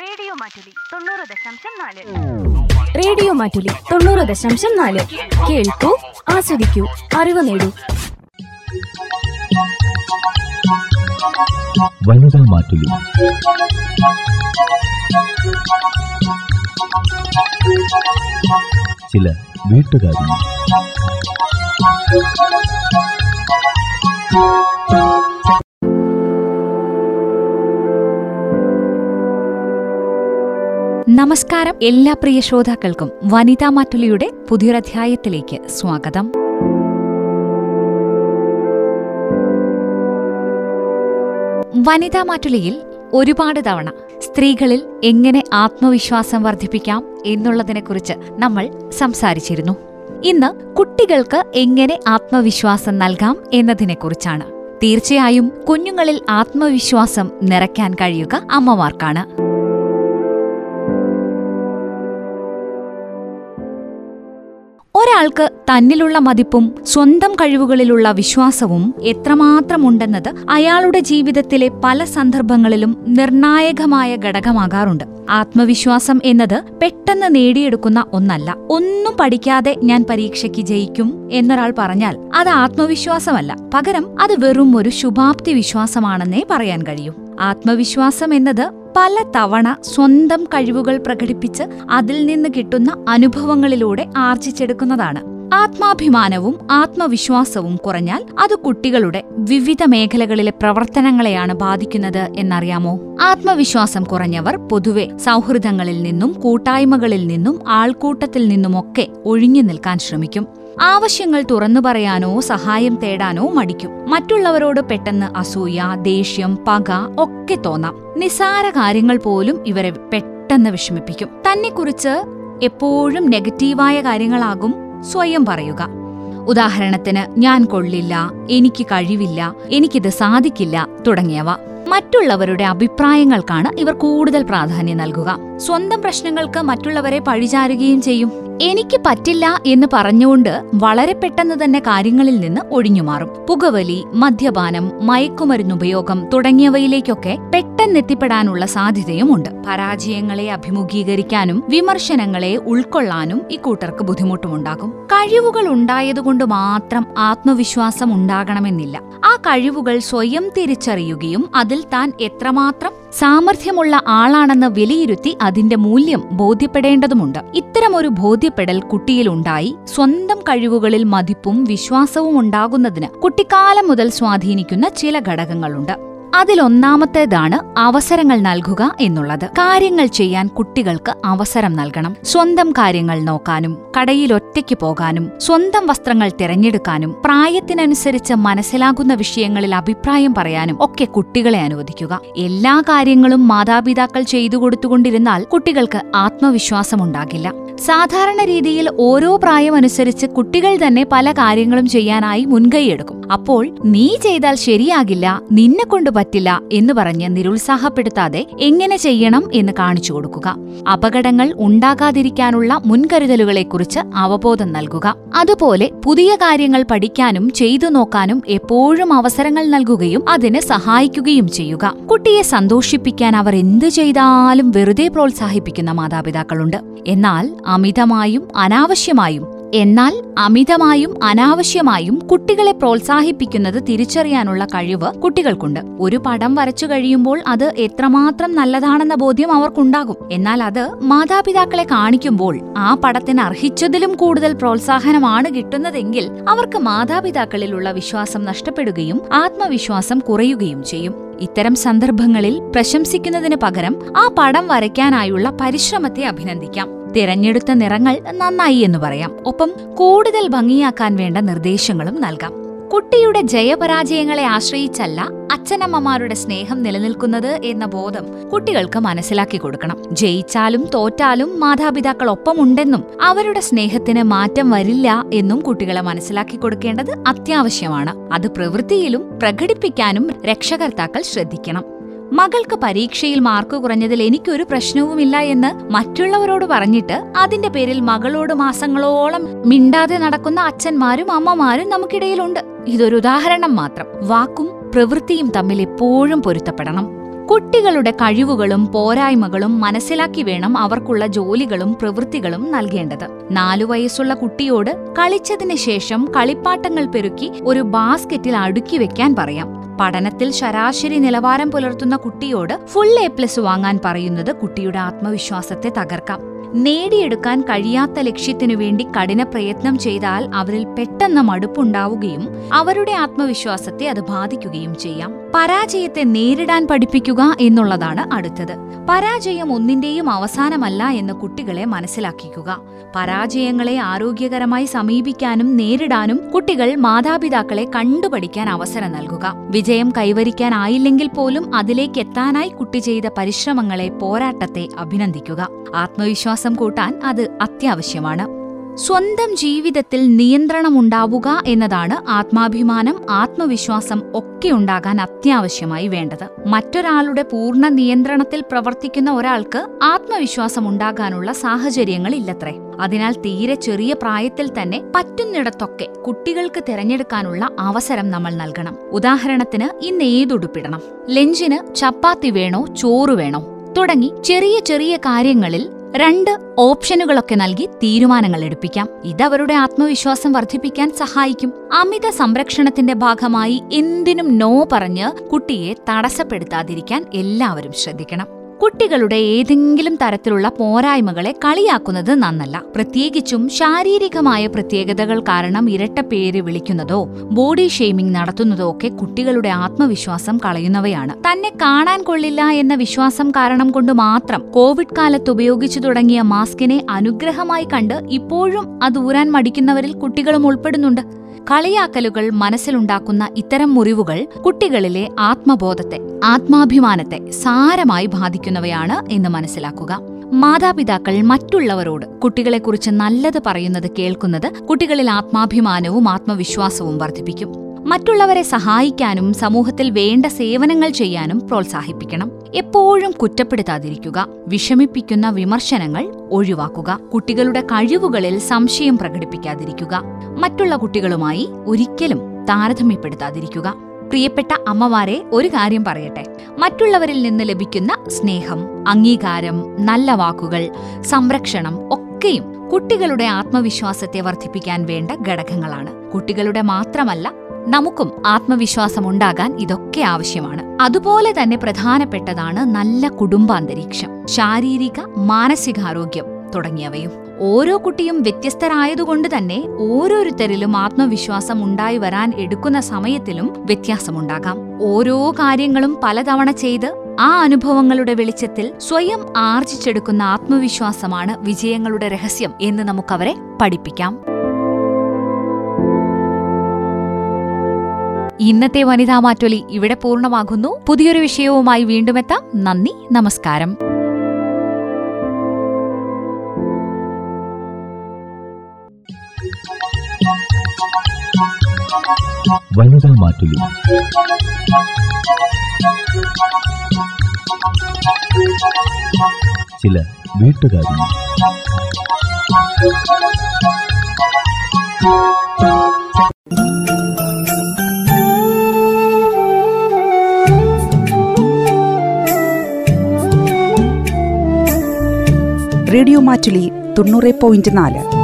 Radio Mattoli തൊണ്ണൂറ് ദശാംശം നാല്. റേഡിയോ മാറ്റുലി തൊണ്ണൂറ് ദശാംശം നാല്. കേൾക്കൂ ആസ്വദിക്കൂ അറിവ് നേടൂ. വനിതാ മാറ്റുലി. ചില വീട്ടുകാര്യങ്ങൾ നമസ്കാരം എല്ലാ പ്രിയ ശ്രോതാക്കൾക്കും വനിതാ മാറ്റുലിയുടെ പുതിയൊരധ്യായത്തിലേക്ക് സ്വാഗതം. വനിതാ മാറ്റുലിയിൽ ഒരുപാട് തവണ സ്ത്രീകളിൽ എങ്ങനെ ആത്മവിശ്വാസം വർദ്ധിപ്പിക്കാം എന്നുള്ളതിനെക്കുറിച്ച് നമ്മൾ സംസാരിച്ചിരുന്നു. ഇന്ന് കുട്ടികൾക്ക് എങ്ങനെ ആത്മവിശ്വാസം നൽകാം എന്നതിനെക്കുറിച്ചാണ്. തീർച്ചയായും കുഞ്ഞുങ്ങളിൽ ആത്മവിശ്വാസം നിറയ്ക്കാൻ കഴിയുക അമ്മമാർക്കാണ്. ഒരാൾക്ക് തന്നിലുള്ള മതിപ്പും സ്വന്തം കഴിവുകളിലുള്ള വിശ്വാസവും എത്രമാത്രമുണ്ടെന്നത് അയാളുടെ ജീവിതത്തിലെ പല സന്ദർഭങ്ങളിലും നിർണായകമായ ഘടകമാകാറുണ്ട്. ആത്മവിശ്വാസം എന്നത് പെട്ടെന്ന് നേടിയെടുക്കുന്ന ഒന്നല്ല. ഒന്നും പഠിക്കാതെ ഞാൻ പരീക്ഷയ്ക്ക് ജയിക്കും എന്നൊരാൾ പറഞ്ഞാൽ അത് ആത്മവിശ്വാസമല്ല. പകരം അത് വെറും ഒരു ശുഭാപ്തി വിശ്വാസമാണെന്നേ പറയാൻ കഴിയൂ. ആത്മവിശ്വാസം എന്നത് പല തവണ സ്വന്തം കഴിവുകൾ പ്രകടിപ്പിച്ച് അതിൽ നിന്ന് കിട്ടുന്ന അനുഭവങ്ങളിലൂടെ ആർജിച്ചെടുക്കുന്നതാണ്. ആത്മാഭിമാനവും ആത്മവിശ്വാസവും കുറഞ്ഞാൽ അത് കുട്ടികളുടെ വിവിധ മേഖലകളിലെ പ്രവർത്തനങ്ങളെയാണ് ബാധിക്കുന്നത് എന്നറിയാമോ? ആത്മവിശ്വാസം കുറഞ്ഞവർ പൊതുവെ സൗഹൃദങ്ങളിൽ നിന്നും കൂട്ടായ്മകളിൽ നിന്നും ആൾക്കൂട്ടത്തിൽ നിന്നുമൊക്കെ ഒഴിഞ്ഞു നിൽക്കാൻ ശ്രമിക്കും. ആവശ്യങ്ങൾ തുറന്നു പറയാനോ സഹായം തേടാനോ മടിക്കും. മറ്റുള്ളവരോട് പെട്ടെന്ന് അസൂയ ദേഷ്യം പക ഒക്കെ തോന്നാം. നിസാര കാര്യങ്ങൾ പോലും ഇവരെ പെട്ടെന്ന് വിഷമിപ്പിക്കും. തന്നെക്കുറിച്ച് എപ്പോഴും നെഗറ്റീവായ കാര്യങ്ങളാകും സ്വയം പറയുക. ഉദാഹരണത്തിന് ഞാൻ കൊള്ളില്ല എനിക്ക് കഴിവില്ല എനിക്കിത് സാധിക്കില്ല തുടങ്ങിയവ. മറ്റുള്ളവരുടെ അഭിപ്രായങ്ങൾക്കാണ് ഇവർ കൂടുതൽ പ്രാധാന്യം നൽകുക. സ്വന്തം പ്രശ്നങ്ങൾക്ക് മറ്റുള്ളവരെ പഴിചാരുകയും ചെയ്യും. എനിക്ക് പറ്റില്ല എന്ന് പറഞ്ഞുകൊണ്ട് വളരെ പെട്ടെന്ന് തന്നെ കാര്യങ്ങളിൽ നിന്ന് ഒഴിഞ്ഞുമാറും പുകവലി മദ്യപാനം മയക്കുമരുന്നുപയോഗം തുടങ്ങിയവയിലേക്കൊക്കെ പെട്ടെന്നെത്തിപ്പെടാനുള്ള സാധ്യതയുമുണ്ട്. പരാജയങ്ങളെ അഭിമുഖീകരിക്കാനും വിമർശനങ്ങളെ ഉൾക്കൊള്ളാനും ഇക്കൂട്ടർക്ക് ബുദ്ധിമുട്ടുമുണ്ടാകും. കഴിവുകൾ ഉണ്ടായതുകൊണ്ട് മാത്രം ആത്മവിശ്വാസം ഉണ്ടാകണമെന്നില്ല. ആ കഴിവുകൾ സ്വയം തിരിച്ചറിയുകയും അതിൽ താൻ എത്രമാത്രം സാമർഥ്യമുള്ള ആളാണെന്ന് വിലയിരുത്തി അതിന്റെ മൂല്യം ബോധ്യപ്പെടേണ്ടതുമുണ്ട്. ഇത്തരമൊരു ബോധ്യപ്പെടൽ കുട്ടിയിലുണ്ടായി സ്വന്തം കഴിവുകളിൽ മതിപ്പും വിശ്വാസവും ഉണ്ടാകുന്നതിന് കുട്ടിക്കാലം മുതൽ സ്വാധീനിക്കുന്ന ചില ഘടകങ്ങളുണ്ട്. അതിലൊന്നാമത്തേതാണ് അവസരങ്ങൾ നൽകുക എന്നുള്ളത്. കാര്യങ്ങൾ ചെയ്യാൻ കുട്ടികൾക്ക് അവസരം നൽകണം. സ്വന്തം കാര്യങ്ങൾ നോക്കാനും കടയിൽ ഒറ്റയ്ക്ക് പോകാനും സ്വന്തം വസ്ത്രങ്ങൾ തിരഞ്ഞെടുക്കാനും പ്രായത്തിനനുസരിച്ച് മനസ്സിലാകുന്ന വിഷയങ്ങളിൽ അഭിപ്രായം പറയാനും ഒക്കെ കുട്ടികളെ അനുവദിക്കുക. എല്ലാ കാര്യങ്ങളും മാതാപിതാക്കൾ ചെയ്തു കൊടുത്തുകൊണ്ടിരുന്നാൽ കുട്ടികൾക്ക് ആത്മവിശ്വാസമുണ്ടാകില്ല സാധാരണ രീതിയിൽ ഓരോ പ്രായമനുസരിച്ച് കുട്ടികൾ തന്നെ പല കാര്യങ്ങളും ചെയ്യാനായി മുൻകൈയെടുക്കും അപ്പോൾ നീ ചെയ്താൽ ശരിയാകില്ല നിന്നെ കൊണ്ട് പറ്റില്ല എന്ന് പറഞ്ഞ് നിരുത്സാഹപ്പെടുത്താതെ എങ്ങനെ ചെയ്യണം എന്ന് കാണിച്ചു കൊടുക്കുക. അപകടങ്ങൾ ഉണ്ടാകാതിരിക്കാനുള്ള മുൻകരുതലുകളെക്കുറിച്ച് അവബോധം നൽകുക. അതുപോലെ പുതിയ കാര്യങ്ങൾ പഠിക്കാനും ചെയ്തു നോക്കാനും എപ്പോഴും അവസരങ്ങൾ നൽകുകയും അതിന് സഹായിക്കുകയും ചെയ്യുക. കുട്ടിയെ സന്തോഷിപ്പിക്കാൻ അവർ എന്തു ചെയ്താലും വെറുതെ പ്രോത്സാഹിപ്പിക്കുന്ന മാതാപിതാക്കളുണ്ട്. എന്നാൽ അമിതമായും അനാവശ്യമായും എന്നാൽ അമിതമായും അനാവശ്യമായും കുട്ടികളെ പ്രോത്സാഹിപ്പിക്കുന്നത് തിരിച്ചറിയാനുള്ള കഴിവ് കുട്ടികൾക്കുണ്ട്. ഒരു പടം വരച്ചു കഴിയുമ്പോൾ അത് എത്രമാത്രം നല്ലതാണെന്ന ബോധ്യം അവർക്കുണ്ടാകും. എന്നാൽ അത് മാതാപിതാക്കളെ കാണിക്കുമ്പോൾ ആ പടത്തിന് അർഹിച്ചതിലും കൂടുതൽ പ്രോത്സാഹനമാണ് കിട്ടുന്നതെങ്കിൽ അവർക്ക് മാതാപിതാക്കളിലുള്ള വിശ്വാസം നഷ്ടപ്പെടുകയും ആത്മവിശ്വാസം കുറയുകയും ചെയ്യും. ഇത്തരം സന്ദർഭങ്ങളിൽ പ്രശംസിക്കുന്നതിന് പകരം ആ പടം വരയ്ക്കാനായുള്ള പരിശ്രമത്തെ അഭിനന്ദിക്കാം. തിരഞ്ഞെടുത്ത നിറങ്ങൾ നന്നായി എന്ന് പറയാം. ഒപ്പം കൂടുതൽ ഭംഗിയാക്കാൻ വേണ്ട നിർദ്ദേശങ്ങളും നൽകാം. കുട്ടിയുടെ ജയപരാജയങ്ങളെ ആശ്രയിച്ചല്ല അച്ഛനമ്മമാരുടെ സ്നേഹം നിലനിൽക്കുന്നത് എന്ന ബോധം കുട്ടികൾക്ക് മനസ്സിലാക്കി കൊടുക്കണം. ജയിച്ചാലും തോറ്റാലും മാതാപിതാക്കൾ ഒപ്പമുണ്ടെന്നും അവരുടെ സ്നേഹത്തിന് മാറ്റം വരില്ല എന്നും കുട്ടികളെ മനസ്സിലാക്കി കൊടുക്കേണ്ടത് അത്യാവശ്യമാണ്. അത് പ്രവൃത്തിയിലും പ്രകടിപ്പിക്കാനും രക്ഷകർത്താക്കൾ ശ്രദ്ധിക്കണം. മകൾക്ക് പരീക്ഷയിൽ മാർക്ക് കുറഞ്ഞതിൽ എനിക്കൊരു പ്രശ്നവുമില്ല എന്ന് മറ്റുള്ളവരോട് പറഞ്ഞിട്ട് അതിന്റെ പേരിൽ മകളോട് മാസങ്ങളോളം മിണ്ടാതെ നടക്കുന്ന അച്ഛന്മാരും അമ്മമാരും നമുക്കിടയിലുണ്ട്. ഇതൊരു ഉദാഹരണം മാത്രം. വാക്കും പ്രവൃത്തിയും തമ്മിൽ എപ്പോഴും പൊരുത്തപ്പെടണം. കുട്ടികളുടെ കഴിവുകളും പോരായ്മകളും മനസ്സിലാക്കി വേണം അവർക്കുള്ള ജോലികളും പ്രവൃത്തികളും നൽകേണ്ടത്. നാലു വയസ്സുള്ള കുട്ടിയോട് കളിച്ചതിന് ശേഷം കളിപ്പാട്ടങ്ങൾ പെരുക്കി ഒരു ബാസ്ക്കറ്റിൽ അടുക്കി വെക്കാൻ പറയാം. പഠനത്തിൽ ശരാശരി നിലവാരം പുലർത്തുന്ന കുട്ടിയോട് ഫുൾ എ പ്ലസ് വാങ്ങാൻ പറയുന്നത് കുട്ടിയുടെ ആത്മവിശ്വാസത്തെ തകർക്കാം. നേടിയെടുക്കാൻ കഴിയാത്ത ലക്ഷ്യത്തിനു വേണ്ടി കഠിന പ്രയത്നം ചെയ്താൽ അവരിൽ പെട്ടെന്ന് മടുപ്പുണ്ടാവുകയും അവരുടെ ആത്മവിശ്വാസത്തെ അത് ബാധിക്കുകയും ചെയ്യാം. പരാജയത്തെ നേരിടാൻ പഠിപ്പിക്കുക എന്നുള്ളതാണ് അടുത്തത്. പരാജയം ഒന്നിന്റെയും അവസാനമല്ല എന്ന് കുട്ടികളെ മനസ്സിലാക്കിക്കുക. പരാജയങ്ങളെ ആരോഗ്യകരമായി സമീപിക്കാനും നേരിടാനും കുട്ടികൾ മാതാപിതാക്കളെ കണ്ടുപഠിക്കാൻ അവസരം നൽകുക. വിജയം കൈവരിക്കാനായില്ലെങ്കിൽ പോലും അതിലേക്ക് എത്താനായി കുട്ടി ചെയ്ത പരിശ്രമങ്ങളെ പോരാട്ടത്തെ അഭിനന്ദിക്കുക. ആത്മവിശ്വാസം കൂട്ടാൻ അത് അത്യാവശ്യമാണ്. സ്വന്തം ജീവിതത്തിൽ നിയന്ത്രണമുണ്ടാവുക എന്നതാണ് ആത്മാഭിമാനം ആത്മവിശ്വാസം ഒക്കെ ഉണ്ടാകാൻ അത്യാവശ്യമായി വേണ്ടത്. മറ്റൊരാളുടെ പൂർണ നിയന്ത്രണത്തിൽ പ്രവർത്തിക്കുന്ന ഒരാൾക്ക് ആത്മവിശ്വാസം ഉണ്ടാകാനുള്ള സാഹചര്യങ്ങൾ ഇല്ലത്രേ അതിനാൽ തീരെ ചെറിയ പ്രായത്തിൽ തന്നെ പറ്റുന്നിടത്തൊക്കെ കുട്ടികൾക്ക് തിരഞ്ഞെടുക്കാനുള്ള അവസരം നമ്മൾ നൽകണം. ഉദാഹരണത്തിന് ഇന്ന് ഏതുടുപ്പിടണം? ലഞ്ചിന് ചപ്പാത്തി വേണോ ചോറ് വേണോ? തുടങ്ങി ചെറിയ ചെറിയ കാര്യങ്ങളിൽ രണ്ട് ഓപ്ഷനുകളൊക്കെ നൽകി തീരുമാനങ്ങൾ എടുപ്പിക്കാം. ഇതവരുടെ ആത്മവിശ്വാസം വർദ്ധിപ്പിക്കാൻ സഹായിക്കും. അമിത സംരക്ഷണത്തിന്റെ ഭാഗമായി എന്തിനും നോ പറഞ്ഞ് കുട്ടിയെ തടസ്സപ്പെടുത്താതിരിക്കാൻ എല്ലാവരും ശ്രദ്ധിക്കണം. കുട്ടികളുടെ ഏതെങ്കിലും തരത്തിലുള്ള പോരായ്മകളെ കളിയാക്കുന്നത് നന്നല്ല. പ്രത്യേകിച്ചും ശാരീരികമായ പ്രത്യേകതകൾ കാരണം ഇരട്ട പേര് വിളിക്കുന്നതോ ബോഡി ഷെയ്മിംഗ് നടത്തുന്നതോ ഒക്കെ കുട്ടികളുടെ ആത്മവിശ്വാസം കളയുന്നവയാണ്. തന്നെ കാണാൻ കൊള്ളില്ല എന്ന വിശ്വാസം കാരണം കൊണ്ട് മാത്രം കോവിഡ് കാലത്ത് ഉപയോഗിച്ചു തുടങ്ങിയ മാസ്കിനെ അനുഗ്രഹമായി കണ്ട് ഇപ്പോഴും അത് ഊരാൻ മടിക്കുന്നവരിൽ കുട്ടികളും ഉൾപ്പെടുന്നുണ്ട്. കളിയാക്കലുകൾ മനസ്സിലുണ്ടാക്കുന്ന ഇത്തരം മുറിവുകൾ കുട്ടികളിലെ ആത്മബോധത്തെ ആത്മാഭിമാനത്തെ സാരമായി ബാധിക്കുന്നവയാണ് എന്ന് മനസ്സിലാക്കുക. മാതാപിതാക്കൾ മറ്റുള്ളവരോട് കുട്ടികളെക്കുറിച്ച് നല്ലത് പറയുന്നത് കേൾക്കുന്നത് കുട്ടികളിൽ ആത്മാഭിമാനവും ആത്മവിശ്വാസവും വർദ്ധിപ്പിക്കും. മറ്റുള്ളവരെ സഹായിക്കാനും സമൂഹത്തിൽ വേണ്ട സേവനങ്ങൾ ചെയ്യാനും പ്രോത്സാഹിപ്പിക്കണം. എപ്പോഴും കുറ്റപ്പെടുത്താതിരിക്കുക. വിഷമിപ്പിക്കുന്ന വിമർശനങ്ങൾ ഒഴിവാക്കുക. കുട്ടികളുടെ കഴിവുകളിൽ സംശയം പ്രകടിപ്പിക്കാതിരിക്കുക. മറ്റുള്ള കുട്ടികളുമായി ഒരിക്കലും താരതമ്യപ്പെടുത്താതിരിക്കുക. പ്രിയപ്പെട്ട അമ്മമാരെ ഒരു കാര്യം പറയട്ടെ. മറ്റുള്ളവരിൽ നിന്ന് ലഭിക്കുന്ന സ്നേഹം അംഗീകാരം നല്ല വാക്കുകൾ സംരക്ഷണം ഒക്കെയും കുട്ടികളുടെ ആത്മവിശ്വാസത്തെ വർദ്ധിപ്പിക്കാൻ വേണ്ട ഘടകങ്ങളാണ്. കുട്ടികളുടെ മാത്രമല്ല നമുക്കും ആത്മവിശ്വാസം ആത്മവിശ്വാസമുണ്ടാകാൻ ഇതൊക്കെ ആവശ്യമാണ്. അതുപോലെ തന്നെ പ്രധാനപ്പെട്ടതാണ് നല്ല കുടുംബാന്തരീക്ഷം ശാരീരിക മാനസികാരോഗ്യം തുടങ്ങിയവയും. ഓരോ കുട്ടിയും വ്യത്യസ്തരായതുകൊണ്ട് തന്നെ ഓരോരുത്തരിലും ആത്മവിശ്വാസം ഉണ്ടായി വരാൻ എടുക്കുന്ന സമയത്തിലും വ്യത്യാസമുണ്ടാകാം. ഓരോ കാര്യങ്ങളും പലതവണ ചെയ്ത് ആ അനുഭവങ്ങളുടെ വെളിച്ചത്തിൽ സ്വയം ആർജിച്ചെടുക്കുന്ന ആത്മവിശ്വാസമാണ് വിജയങ്ങളുടെ രഹസ്യം എന്ന് നമുക്കവരെ പഠിപ്പിക്കാം. ഇന്നത്തെ വനിതാ മാറ്റൊലി ഇവിടെ പൂർണമാകുന്നു. പുതിയൊരു വിഷയവുമായി വീണ്ടുമെത്താം. നന്ദി നമസ്കാരം. വനിതാ മാറ്റുലി. ചില വീട്ടുകാരി. റേഡിയോ മാറ്റുലി തൊണ്ണൂറ് പോയിന്റ് നാല്.